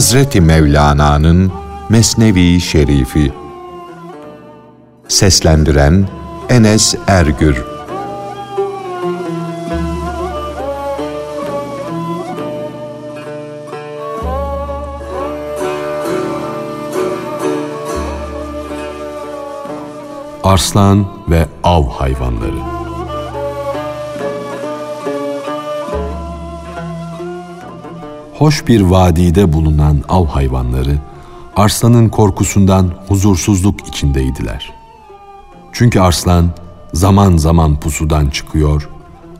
Hazreti Mevlana'nın Mesnevi Şerifi. Seslendiren Enes Ergür. Arslan ve Av Hayvanları Hoş bir vadide bulunan av hayvanları, arslanın korkusundan huzursuzluk içindeydiler. Çünkü arslan zaman zaman pusudan çıkıyor,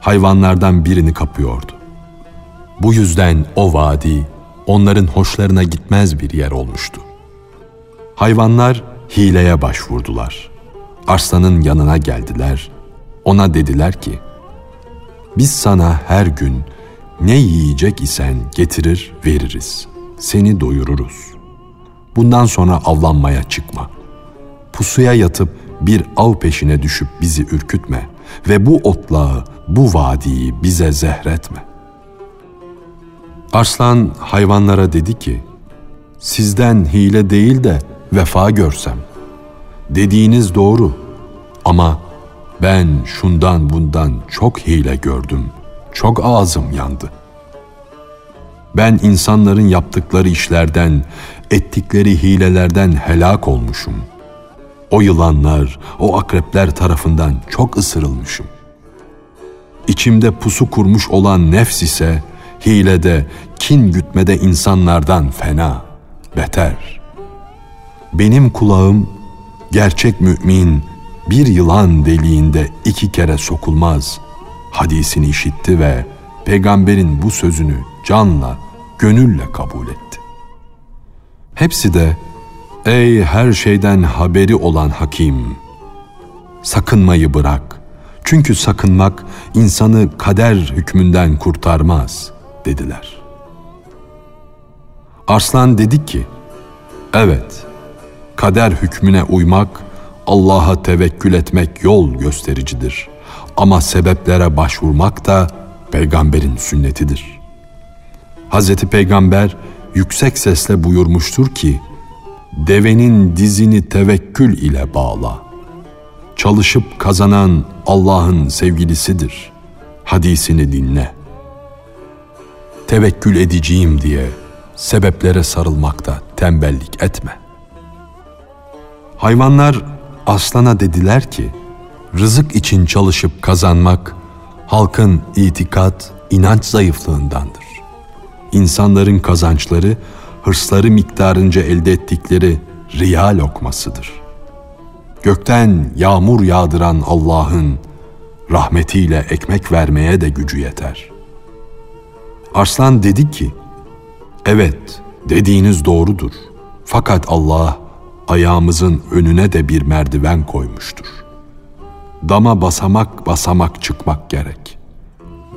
hayvanlardan birini kapıyordu. Bu yüzden o vadi onların hoşlarına gitmez bir yer olmuştu. Hayvanlar hileye başvurdular. Arslanın yanına geldiler. Ona dediler ki, biz sana her gün ne yiyecek isen getirir veririz. Seni doyururuz. Bundan sonra avlanmaya çıkma. Pusuya yatıp bir av peşine düşüp bizi ürkütme ve bu otlağı, bu vadiyi bize zehretme. Arslan hayvanlara dedi ki, sizden hile değil de vefa görsem. Dediğiniz doğru ama ben şundan bundan çok hile gördüm, çok ağzım yandı. Ben insanların yaptıkları işlerden, ettikleri hilelerden helak olmuşum. O yılanlar, o akrepler tarafından çok ısırılmışım. İçimde pusu kurmuş olan nefs ise hilede, kin gütmede insanlardan fena, beter. Benim kulağım gerçek mümin bir yılan deliğinde iki kere sokulmaz hadisini işitti ve peygamberin bu sözünü canla, gönülle kabul etti. Hepsi de ey her şeyden haberi olan hakim sakınmayı bırak. Çünkü sakınmak insanı kader hükmünden kurtarmaz dediler. Arslan dedi ki, evet kader hükmüne uymak, Allah'a tevekkül etmek yol göstericidir. Ama sebeplere başvurmak da peygamberin sünnetidir.'' Hazreti Peygamber yüksek sesle buyurmuştur ki, devenin dizini tevekkül ile bağla. Çalışıp kazanan Allah'ın sevgilisidir. Hadisini dinle. Tevekkül edeceğim diye sebeplere sarılmakta tembellik etme. Hayvanlar aslana dediler ki, rızık için çalışıp kazanmak halkın itikat, inanç zayıflığındandır insanların kazançları hırsları miktarınca elde ettikleri riya lokmasıdır. Gökten yağmur yağdıran Allah'ın rahmetiyle ekmek vermeye de gücü yeter. Arslan dedi ki, evet dediğiniz doğrudur. Fakat Allah ayağımızın önüne de bir merdiven koymuştur. Dama basamak basamak çıkmak gerek.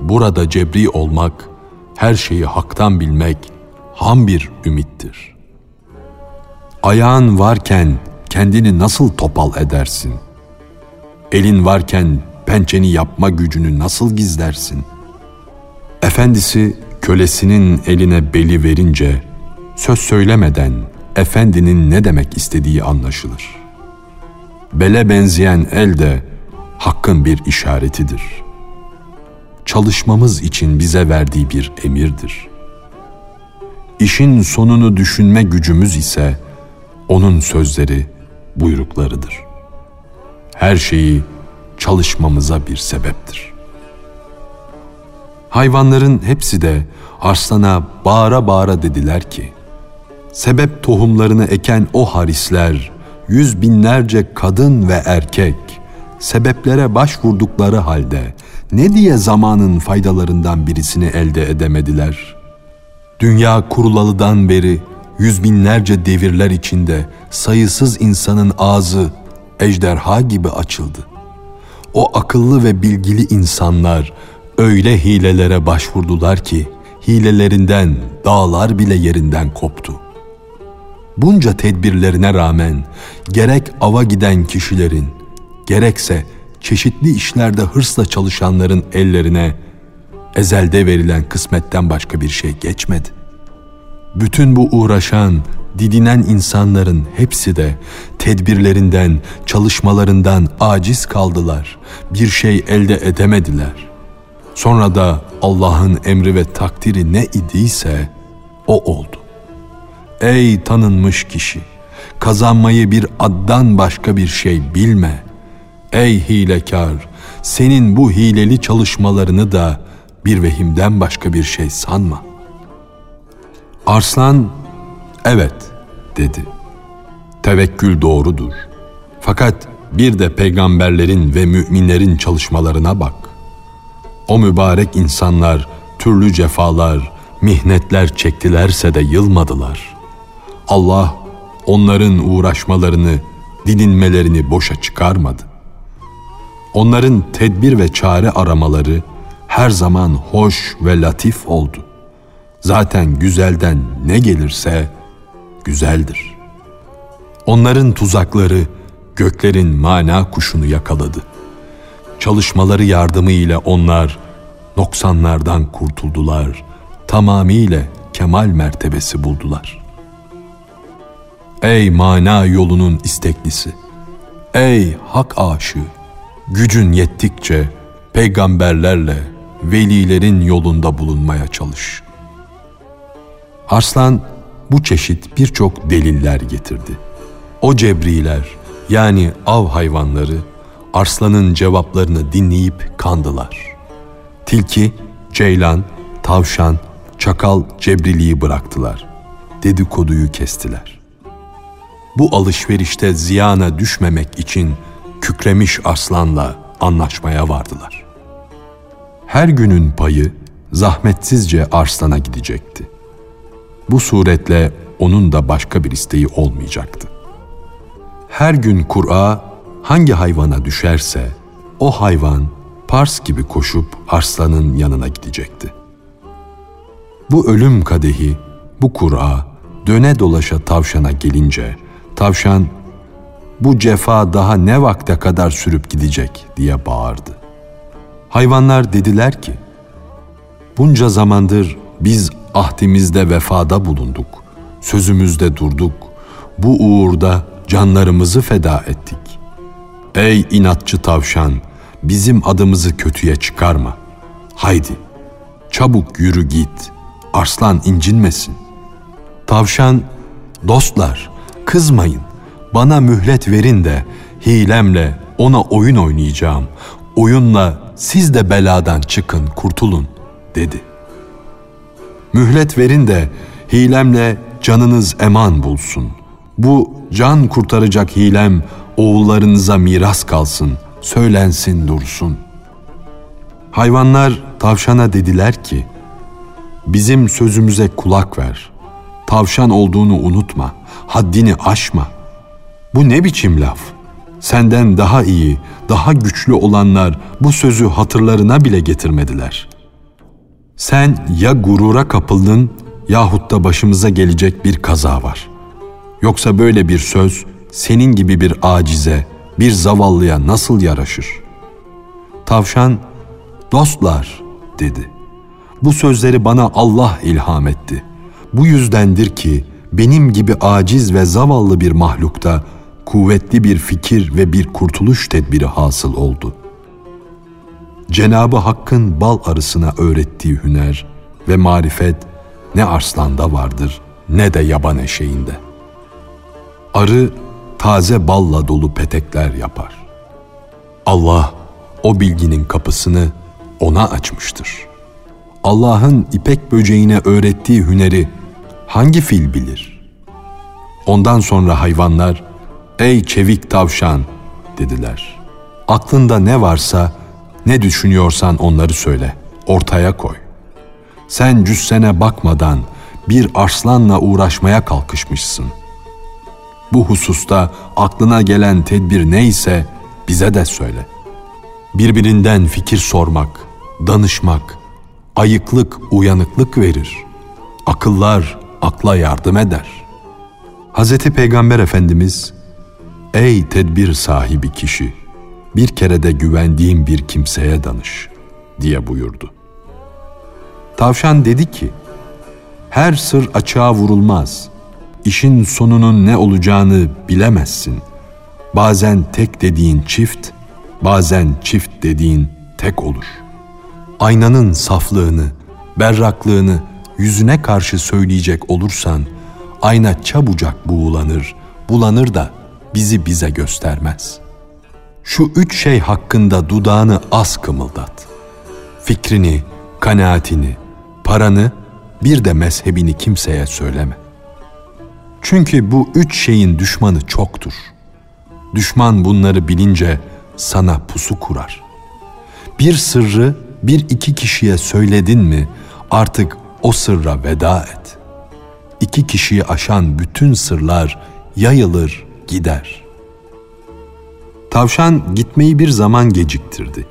Burada cebri olmak her şeyi haktan bilmek ham bir ümittir. Ayağın varken kendini nasıl topal edersin? Elin varken pençeni yapma gücünü nasıl gizlersin? Efendisi kölesinin eline beli verince söz söylemeden efendinin ne demek istediği anlaşılır. Bele benzeyen el de hakkın bir işaretidir.'' çalışmamız için bize verdiği bir emirdir. İşin sonunu düşünme gücümüz ise onun sözleri, buyruklarıdır. Her şeyi çalışmamıza bir sebeptir. Hayvanların hepsi de arslana bağıra bağıra dediler ki, sebep tohumlarını eken o harisler, yüz binlerce kadın ve erkek, sebeplere başvurdukları halde ne diye zamanın faydalarından birisini elde edemediler? Dünya kurulalıdan beri yüz binlerce devirler içinde sayısız insanın ağzı ejderha gibi açıldı. O akıllı ve bilgili insanlar öyle hilelere başvurdular ki hilelerinden dağlar bile yerinden koptu. Bunca tedbirlerine rağmen gerek ava giden kişilerin gerekse çeşitli işlerde hırsla çalışanların ellerine ezelde verilen kısmetten başka bir şey geçmedi. Bütün bu uğraşan, didinen insanların hepsi de tedbirlerinden, çalışmalarından aciz kaldılar. Bir şey elde edemediler. Sonra da Allah'ın emri ve takdiri ne idiyse o oldu. Ey tanınmış kişi! Kazanmayı bir addan başka bir şey bilme. Ey hilekar! Senin bu hileli çalışmalarını da bir vehimden başka bir şey sanma. Arslan, evet dedi. Tevekkül doğrudur. Fakat bir de peygamberlerin ve müminlerin çalışmalarına bak. O mübarek insanlar türlü cefalar, mihnetler çektilerse de yılmadılar. Allah onların uğraşmalarını, didinmelerini boşa çıkarmadı. Onların tedbir ve çare aramaları her zaman hoş ve latif oldu. Zaten güzelden ne gelirse güzeldir. Onların tuzakları göklerin mana kuşunu yakaladı. Çalışmaları yardımıyla onlar noksanlardan kurtuldular, tamamıyla kemal mertebesi buldular. Ey mana yolunun isteklisi! Ey hak aşığı! Gücün yettikçe peygamberlerle, velilerin yolunda bulunmaya çalış. Arslan bu çeşit birçok deliller getirdi. O cebriler yani av hayvanları arslanın cevaplarını dinleyip kandılar. Tilki, ceylan, tavşan, çakal cebriliği bıraktılar. Dedikoduyu kestiler. Bu alışverişte ziyana düşmemek için kükremiş aslanla anlaşmaya vardılar. Her günün payı zahmetsizce arslana gidecekti. Bu suretle onun da başka bir isteği olmayacaktı. Her gün Kur'a hangi hayvana düşerse o hayvan Pars gibi koşup arslanın yanına gidecekti. Bu ölüm kadehi, bu Kur'a döne dolaşa tavşana gelince tavşan bu cefa daha ne vakte kadar sürüp gidecek diye bağırdı. Hayvanlar dediler ki, bunca zamandır biz ahdimizde vefada bulunduk, sözümüzde durduk, bu uğurda canlarımızı feda ettik. Ey inatçı tavşan, bizim adımızı kötüye çıkarma. Haydi, çabuk yürü git, arslan incinmesin. Tavşan, dostlar, kızmayın, bana mühlet verin de hilemle ona oyun oynayacağım. Oyunla siz de beladan çıkın, kurtulun dedi. Mühlet verin de hilemle canınız eman bulsun. Bu can kurtaracak hilem oğullarınıza miras kalsın, söylensin dursun. Hayvanlar tavşana dediler ki, bizim sözümüze kulak ver. Tavşan olduğunu unutma, haddini aşma. Bu ne biçim laf? Senden daha iyi, daha güçlü olanlar bu sözü hatırlarına bile getirmediler. Sen ya gurura kapıldın yahut da başımıza gelecek bir kaza var. Yoksa böyle bir söz senin gibi bir acize, bir zavallıya nasıl yaraşır? Tavşan, dostlar dedi. Bu sözleri bana Allah ilham etti. Bu yüzdendir ki benim gibi aciz ve zavallı bir mahlukta kuvvetli bir fikir ve bir kurtuluş tedbiri hasıl oldu. Cenabı Hakk'ın bal arısına öğrettiği hüner ve marifet ne arslanda vardır ne de yaban eşeğinde. Arı taze balla dolu petekler yapar. Allah o bilginin kapısını ona açmıştır. Allah'ın ipek böceğine öğrettiği hüneri hangi fil bilir? Ondan sonra hayvanlar Ey çevik tavşan dediler. Aklında ne varsa, ne düşünüyorsan onları söyle, ortaya koy. Sen cüssene bakmadan bir arslanla uğraşmaya kalkışmışsın. Bu hususta aklına gelen tedbir neyse bize de söyle. Birbirinden fikir sormak, danışmak, ayıklık, uyanıklık verir. Akıllar akla yardım eder. Hz. Peygamber Efendimiz Ey tedbir sahibi kişi, bir kere de güvendiğim bir kimseye danış diye buyurdu. Tavşan dedi ki, Her sır açığa vurulmaz. İşin sonunun ne olacağını bilemezsin. Bazen tek dediğin çift, bazen çift dediğin tek olur. Aynanın saflığını, berraklığını yüzüne karşı söyleyecek olursan, ayna çabucak buğulanır, bulanır da bizi bize göstermez. Şu üç şey hakkında dudağını az kımıldat. Fikrini, kanaatini, paranı, bir de mezhebini kimseye söyleme. Çünkü bu üç şeyin düşmanı çoktur. Düşman bunları bilince sana pusu kurar. Bir sırrı bir iki kişiye söyledin mi artık o sırra veda et. İki kişiyi aşan bütün sırlar yayılır gider. Tavşan gitmeyi bir zaman geciktirdi.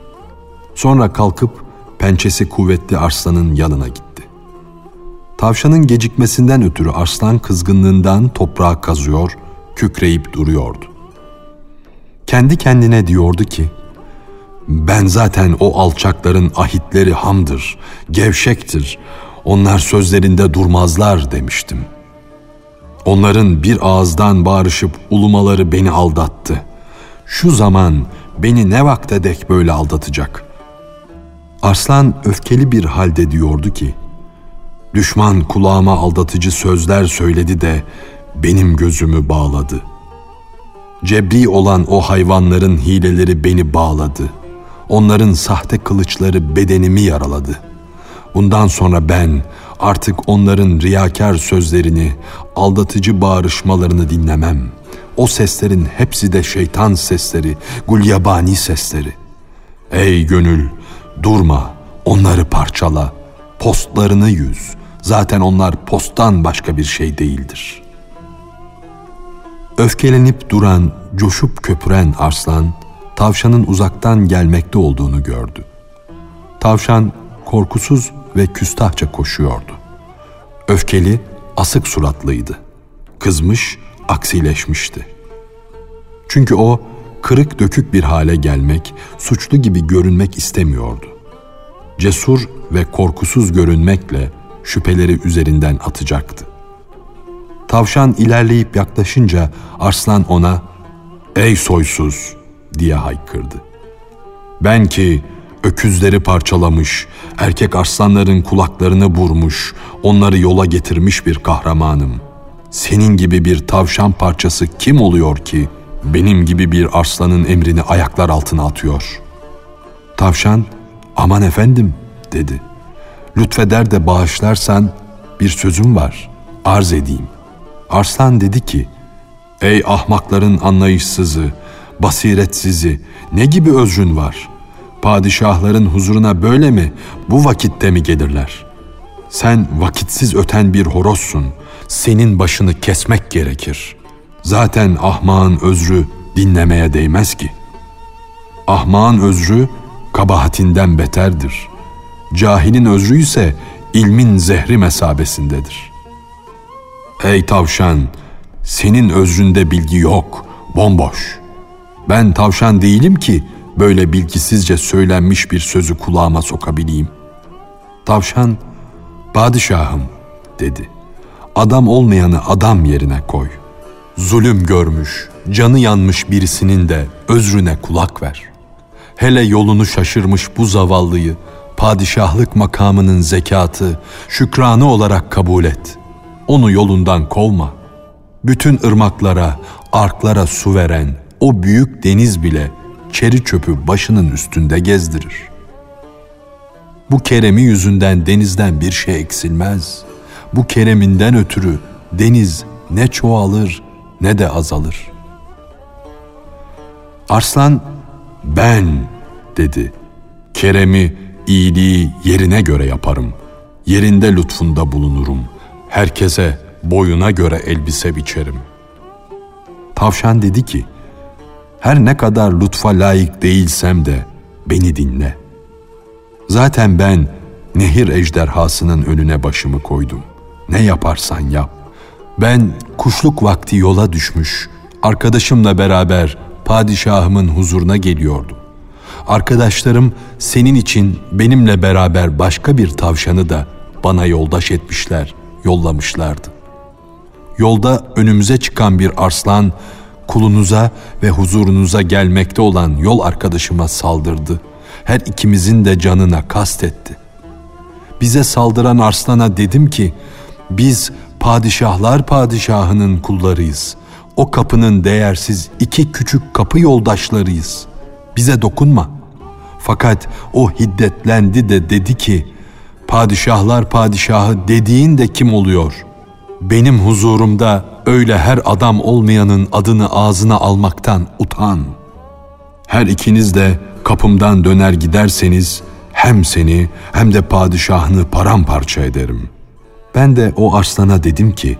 Sonra kalkıp pençesi kuvvetli arslanın yanına gitti. Tavşanın gecikmesinden ötürü arslan kızgınlığından toprağa kazıyor, kükreyip duruyordu. Kendi kendine diyordu ki, ben zaten o alçakların ahitleri hamdır, gevşektir, onlar sözlerinde durmazlar demiştim. Onların bir ağızdan bağırışıp ulumaları beni aldattı. Şu zaman beni ne vakte dek böyle aldatacak? Arslan öfkeli bir halde diyordu ki, Düşman kulağıma aldatıcı sözler söyledi de benim gözümü bağladı. Cebri olan o hayvanların hileleri beni bağladı. Onların sahte kılıçları bedenimi yaraladı. Bundan sonra ben artık onların riyakar sözlerini, aldatıcı bağrışmalarını dinlemem. O seslerin hepsi de şeytan sesleri, gulyabani sesleri. Ey gönül, durma, onları parçala, postlarını yüz. Zaten onlar posttan başka bir şey değildir. Öfkelenip duran, coşup köpüren arslan, tavşanın uzaktan gelmekte olduğunu gördü. Tavşan korkusuz ve küstahça koşuyordu. Öfkeli, asık suratlıydı. Kızmış, aksileşmişti. Çünkü o kırık dökük bir hale gelmek, suçlu gibi görünmek istemiyordu. Cesur ve korkusuz görünmekle şüpheleri üzerinden atacaktı. Tavşan ilerleyip yaklaşınca Arslan ona "Ey soysuz!" diye haykırdı. Ben ki öküzleri parçalamış, erkek arslanların kulaklarını vurmuş, onları yola getirmiş bir kahramanım. Senin gibi bir tavşan parçası kim oluyor ki benim gibi bir arslanın emrini ayaklar altına atıyor? Tavşan, aman efendim dedi. Lütfeder de bağışlarsan bir sözüm var, arz edeyim. Arslan dedi ki, ey ahmakların anlayışsızı, basiretsizi, ne gibi özrün var? Padişahların huzuruna böyle mi, bu vakitte mi gelirler? Sen vakitsiz öten bir horozsun. Senin başını kesmek gerekir. Zaten ahmağın özrü dinlemeye değmez ki. Ahmağın özrü kabahatinden beterdir. Cahilin özrü ise ilmin zehri mesabesindedir. Ey tavşan, senin özründe bilgi yok, bomboş. Ben tavşan değilim ki böyle bilgisizce söylenmiş bir sözü kulağıma sokabileyim. Tavşan, padişahım dedi. Adam olmayanı adam yerine koy. Zulüm görmüş, canı yanmış birisinin de özrüne kulak ver. Hele yolunu şaşırmış bu zavallıyı padişahlık makamının zekatı, şükranı olarak kabul et. Onu yolundan kovma. Bütün ırmaklara, arklara su veren o büyük deniz bile çeri çöpü başının üstünde gezdirir. Bu keremi yüzünden denizden bir şey eksilmez. Bu kereminden ötürü deniz ne çoğalır ne de azalır. Arslan ben dedi. Keremi, iyiliği yerine göre yaparım. Yerinde lütfunda bulunurum. Herkese boyuna göre elbise biçerim. Tavşan dedi ki, her ne kadar lütfa layık değilsem de beni dinle. Zaten ben nehir ejderhasının önüne başımı koydum. Ne yaparsan yap. Ben kuşluk vakti yola düşmüş, arkadaşımla beraber padişahımın huzuruna geliyordum. Arkadaşlarım senin için benimle beraber başka bir tavşanı da bana yoldaş etmişler, yollamışlardı. Yolda önümüze çıkan bir arslan kulunuza ve huzurunuza gelmekte olan yol arkadaşıma saldırdı. Her ikimizin de canına kastetti. Bize saldıran arslana dedim ki, biz padişahlar padişahının kullarıyız. O kapının değersiz iki küçük kapı yoldaşlarıyız. Bize dokunma. Fakat o hiddetlendi de dedi ki, padişahlar padişahı dediğin de kim oluyor? Benim huzurumda öyle her adam olmayanın adını ağzına almaktan utan. Her ikiniz de kapımdan döner giderseniz hem seni hem de padişahını paramparça ederim. Ben de o arslana dedim ki,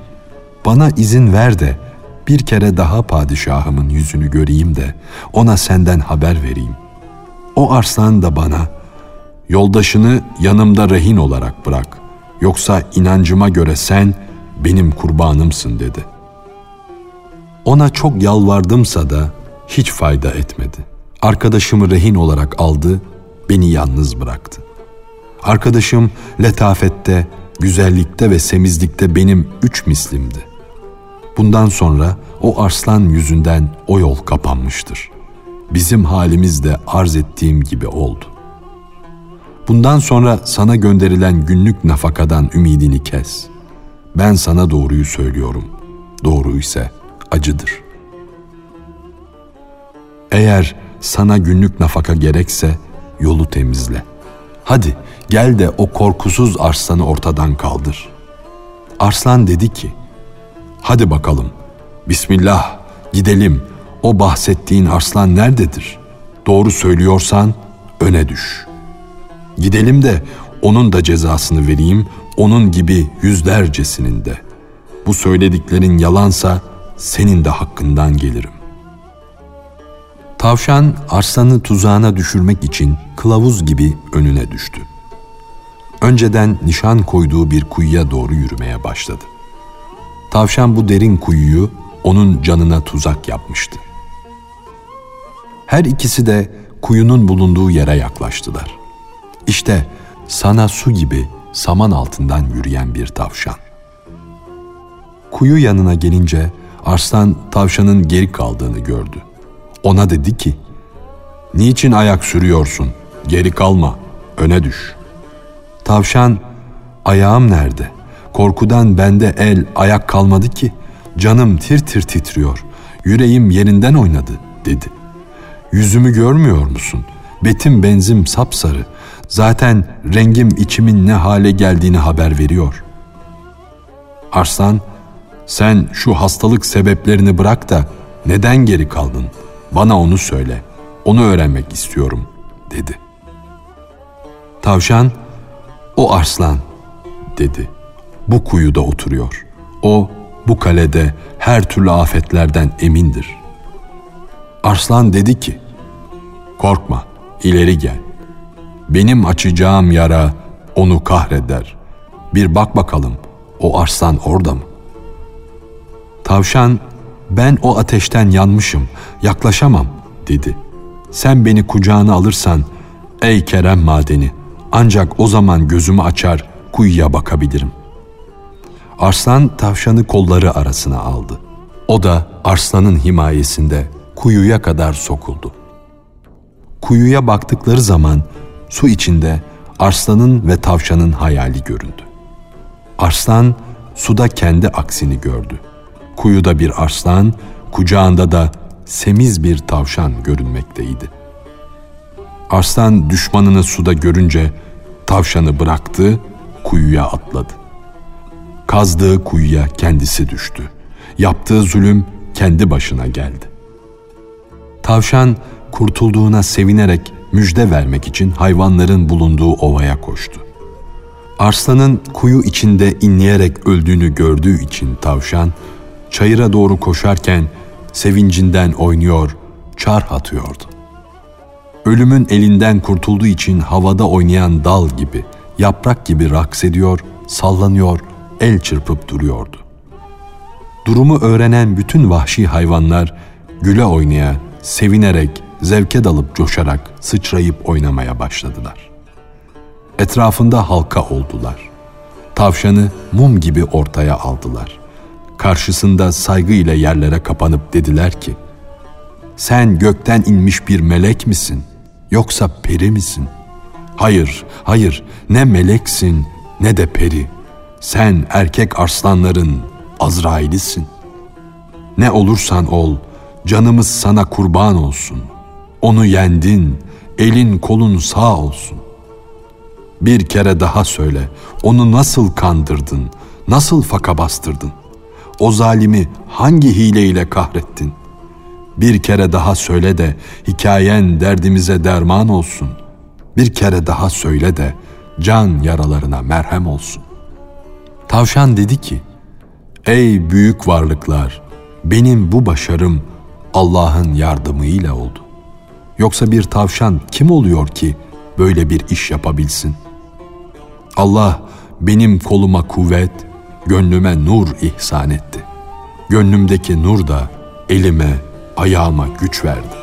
bana izin ver de bir kere daha padişahımın yüzünü göreyim de ona senden haber vereyim. O arslan da bana, yoldaşını yanımda rehin olarak bırak, yoksa inancıma göre sen benim kurbanımsın dedi. Ona çok yalvardımsa da hiç fayda etmedi. Arkadaşımı rehin olarak aldı, beni yalnız bıraktı. Arkadaşım letafette, güzellikte ve semizlikte benim üç mislimdi. Bundan sonra o arslan yüzünden o yol kapanmıştır. Bizim halimiz de arz ettiğim gibi oldu. Bundan sonra sana gönderilen günlük nafakadan ümidini kes. Ben sana doğruyu söylüyorum. Doğru ise acıdır. Eğer sana günlük nafaka gerekse yolu temizle. Hadi gel de o korkusuz arslanı ortadan kaldır. Arslan dedi ki, hadi bakalım, Bismillah, gidelim, o bahsettiğin arslan nerededir? Doğru söylüyorsan öne düş. Gidelim de onun da cezasını vereyim, onun gibi yüzlercesinin de. Bu söylediklerin yalansa senin de hakkından gelirim. Tavşan arslanı tuzağına düşürmek için kılavuz gibi önüne düştü. Önceden nişan koyduğu bir kuyuya doğru yürümeye başladı. Tavşan bu derin kuyuyu onun canına tuzak yapmıştı. Her ikisi de kuyunun bulunduğu yere yaklaştılar. İşte sana su gibi saman altından yürüyen bir tavşan. Kuyu yanına gelince arslan tavşanın geri kaldığını gördü. Ona dedi ki, ''Niçin ayak sürüyorsun? Geri kalma, öne düş.'' Tavşan, ''Ayağım nerede? Korkudan bende el, ayak kalmadı ki. Canım tir tir titriyor, yüreğim yerinden oynadı.'' dedi. ''Yüzümü görmüyor musun? Betim benzim sapsarı, zaten rengim içimin ne hale geldiğini haber veriyor.'' Arslan, sen şu hastalık sebeplerini bırak da neden geri kaldın? Bana onu söyle. Onu öğrenmek istiyorum." dedi. Tavşan, "O arslan." dedi. "Bu kuyuda oturuyor. O bu kalede her türlü afetlerden emindir." Arslan dedi ki, "Korkma, ileri gel. Benim açacağım yara onu kahreder. Bir bak bakalım, o arslan orada mı?" Tavşan, ben o ateşten yanmışım, yaklaşamam dedi. Sen beni kucağına alırsan, ey Kerem madeni, ancak o zaman gözümü açar, kuyuya bakabilirim. Arslan tavşanı kolları arasına aldı. O da arslanın himayesinde kuyuya kadar sokuldu. Kuyuya baktıkları zaman su içinde arslanın ve tavşanın hayali göründü. Arslan suda kendi aksini gördü.'' Kuyuda bir arslan, kucağında da semiz bir tavşan görünmekteydi. Arslan düşmanını suda görünce tavşanı bıraktı, kuyuya atladı. Kazdığı kuyuya kendisi düştü. Yaptığı zulüm kendi başına geldi. Tavşan kurtulduğuna sevinerek müjde vermek için hayvanların bulunduğu ovaya koştu. Arslanın kuyu içinde inleyerek öldüğünü gördüğü için tavşan çayıra doğru koşarken sevincinden oynuyor, çar atıyordu. Ölümün elinden kurtulduğu için havada oynayan dal gibi, yaprak gibi raks ediyor, sallanıyor, el çırpıp duruyordu. Durumu öğrenen bütün vahşi hayvanlar güle oynaya, sevinerek, zevke dalıp coşarak sıçrayıp oynamaya başladılar. Etrafında halka oldular. Tavşanı mum gibi ortaya aldılar. Karşısında saygı ile yerlere kapanıp dediler ki, sen gökten inmiş bir melek misin yoksa peri misin? Hayır, hayır ne meleksin ne de peri. Sen erkek arslanların Azrail'isin. Ne olursan ol, canımız sana kurban olsun. Onu yendin, elin kolun sağ olsun. Bir kere daha söyle, onu nasıl kandırdın, nasıl faka bastırdın? O zalimi hangi hileyle kahrettin? Bir kere daha söyle de hikayen derdimize derman olsun. Bir kere daha söyle de can yaralarına merhem olsun. Tavşan dedi ki, Ey büyük varlıklar, benim bu başarım Allah'ın yardımıyla oldu. Yoksa bir tavşan kim oluyor ki böyle bir iş yapabilsin? Allah benim koluma kuvvet, gönlüme nur ihsan etti. Gönlümdeki nur da elime, ayağıma güç verdi.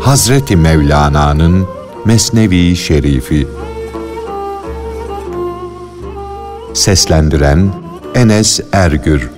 Hazreti Mevlana'nın Mesnevi Şerifi Seslendiren Enes Ergür